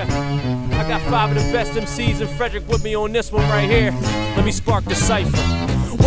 I got five of the best MCs and Frederick with me on this one right here. Let me spark the cipher.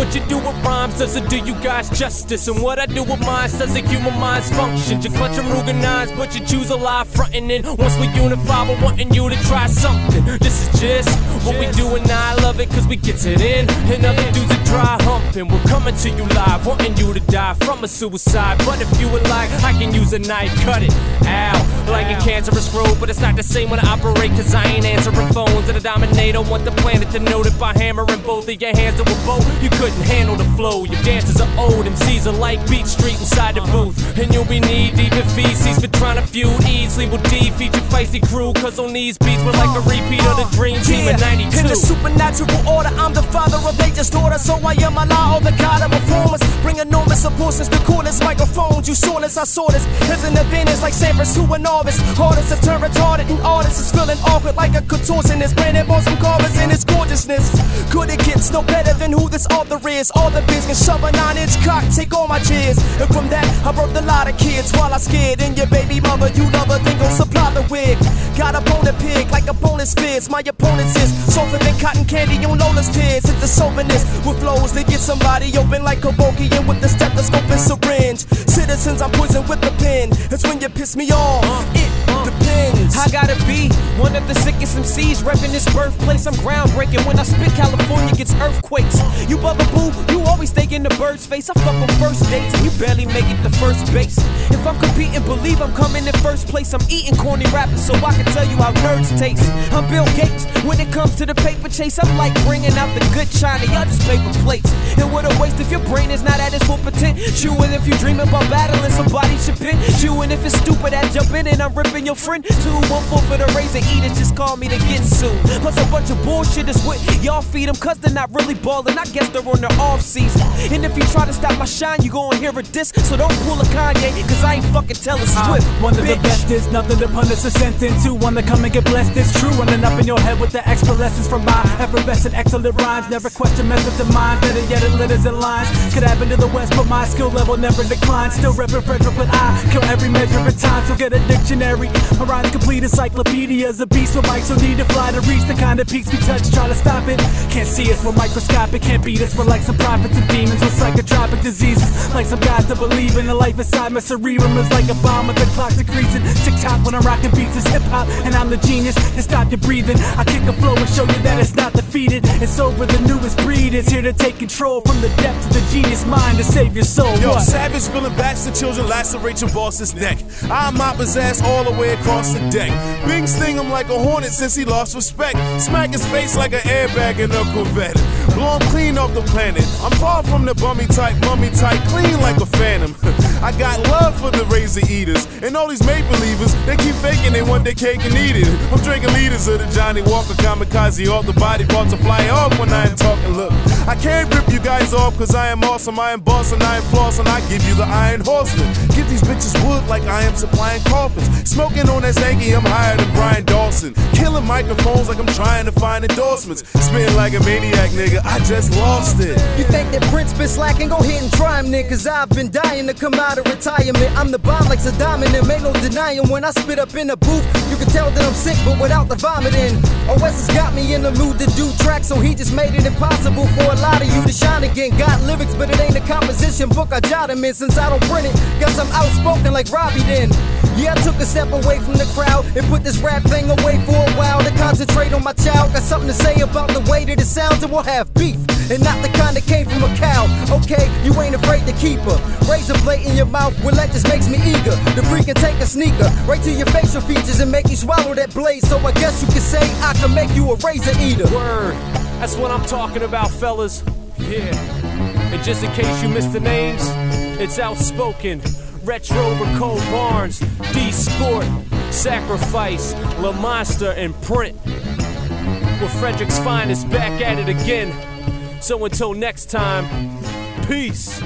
What you do with rhymes doesn't do you guys justice. And what I do with mine says it human minds function. You clutch them Ruger but you choose a lie frontin' in. Once we unify, we're wanting you to try something. This is just what we do, and I love it cause we get it in. And other dudes are dry humping. We're coming to you live, wanting you to die from a suicide. But if you would like, I can use a knife, cut it. Ow, like a cancerous growth, but it's not the same when I operate cause I ain't answering phones. And a dominator want the planet to know that by hammering both of your hands to a bow, you couldn't handle the flow. Your dances are old, MCs are like Beat Street inside the booth. And you'll be knee deep in feces for trying to feud easily with defeat your feisty crew. Cause on these beats, we're like a repeat of the Dream Team yeah. of 92. In the supernatural order, I'm the father nature's daughter. So I am Allah, the God of reformers. Bring enormous proportions to coolest microphones. You sawless, I saw this. Here's an advantage like Sampras to a novice. Hardest to turn retarded, and artists is feeling awkward like a contortionist. Brandon on some carvers in its gorgeousness. Could it get no better than who this author is? All the business, shove a nine inch cock, take all my cheers. And from that, I birthed a lot of kids while I scared. And your baby mother, you love her, then go supply the wig. Got a bone pig like a bonus fizz. My opponents is softer than cotton candy on Lola's tears. It's the soberness with flows that get somebody open like Kevorkian with the stethoscope and syringe. Citizens, I'm poisoned with the pen. It's when you piss me off. Uh, it uh. depends. I gotta be one of the sickest MCs repping this birthplace. I'm groundbreaking when I spit. California gets earthquakes. You boo, always stay in the bird's face. I fuck on first dates and you barely make it to first base. If I'm competing, believe I'm coming in first place. I'm eating corny rappers so I can tell you how nerds taste. I'm Bill Gates. When it comes to the paper chase, I'm like bringing out the good china. Y'all just paper plates. And what a waste if your brain is not at its full potential. And if you dream about battling somebody should pin you. And if it's stupid, I jump in and I'm ripping your friend. Two, one four for the razor eaters, just call me the get soon. Plus a bunch of bullshit is what y'all feed them, cause they're not really balling. I guess they're on their off season. And if you try to stop my shine, you gon' hear a diss. So don't pull a Kanye, I ain't fucking Taylor Swift. Uh, one of the best is nothing to punish a sentence. Two, one to come and get blessed. It's true, running up in your head with the extra lessons from my effervescent, excellent rhymes. Never question methods of mine, better yet, it letters and lines. Could happen to the West, but my skill level never declines. Still repping Frederick, but I kill every measure of time. So get a dictionary. My rhymes complete encyclopedias. A beast with mics, so need to fly to reach the kind of peaks we touch. Try to stop it. Can't see us, we're microscopic. Can't beat us, we're like some prophets and demons with psychotropic diseases. Like some guys that believe in the life inside my cerebrum is like a bomb with the clock decreasing. Tick tock when I'm rocking beats is hip hop, and I'm the genius. And stop your breathing. I kick a flow and show you that it's not defeated. It's over, the newest breed is here to take control from the depths of the genius mind to save your soul. Yo, what? savage spilling backs to children, lacerate your boss's neck. I mop his ass all the way across the deck. Bing sting him like a hornet since he lost respect. Smack his face like an airbag in a Corvette. Blow clean off the planet. I'm far from the bummy type, mummy type, clean like a phantom. I got love for the razor eaters and all these make believers. They keep faking they want their cake and eat it. I'm drinking liters of the Johnnie Walker kamikaze. All the body parts are fly off when I am talking. Look, I can't rip you guys off cause I am awesome. I am boss and I am floss and I give you the iron horseman. Give these bitches wood like I am supplying coffins. Smoking on that stanky, I'm higher than Brian Dawson. Killing microphones like I'm trying to find endorsements. Spitting like a maniac, nigga. I just lost it. You think that Prince been slacking? Go ahead and try him, niggas. I've been dying to come out of retirement. I'm the bomb like Saddam and there ain't no denying when I spit up in the booth. You can tell that I'm sick, but without the vomiting. OS has got me in the mood to do tracks, so he just made it impossible for a lot of you to shine again. Got lyrics, but it ain't a composition book I jot in. Since I don't print it, guess I'm outspoken like Robbie then. Yeah, I took a step away from the crowd and put this rap thing away for a while to concentrate on my child. Got something to say about the way that it sounds, and we'll have beef. And not the kind that came from a cow. Okay, you ain't afraid to keep. Razor blade in your mouth, just makes me eager. The freaking take a sneaker right to your facial features and make you swallow that blade. So I guess you could say I can make you a razor eater. Word. That's what I'm talking about, fellas. Yeah. And just in case you missed the names, it's outspoken. Retro Cold Barnes, D Sport, Sacrifice, Lamontsta, and Print. With Frederick's finest back at it again. So until next time, peace.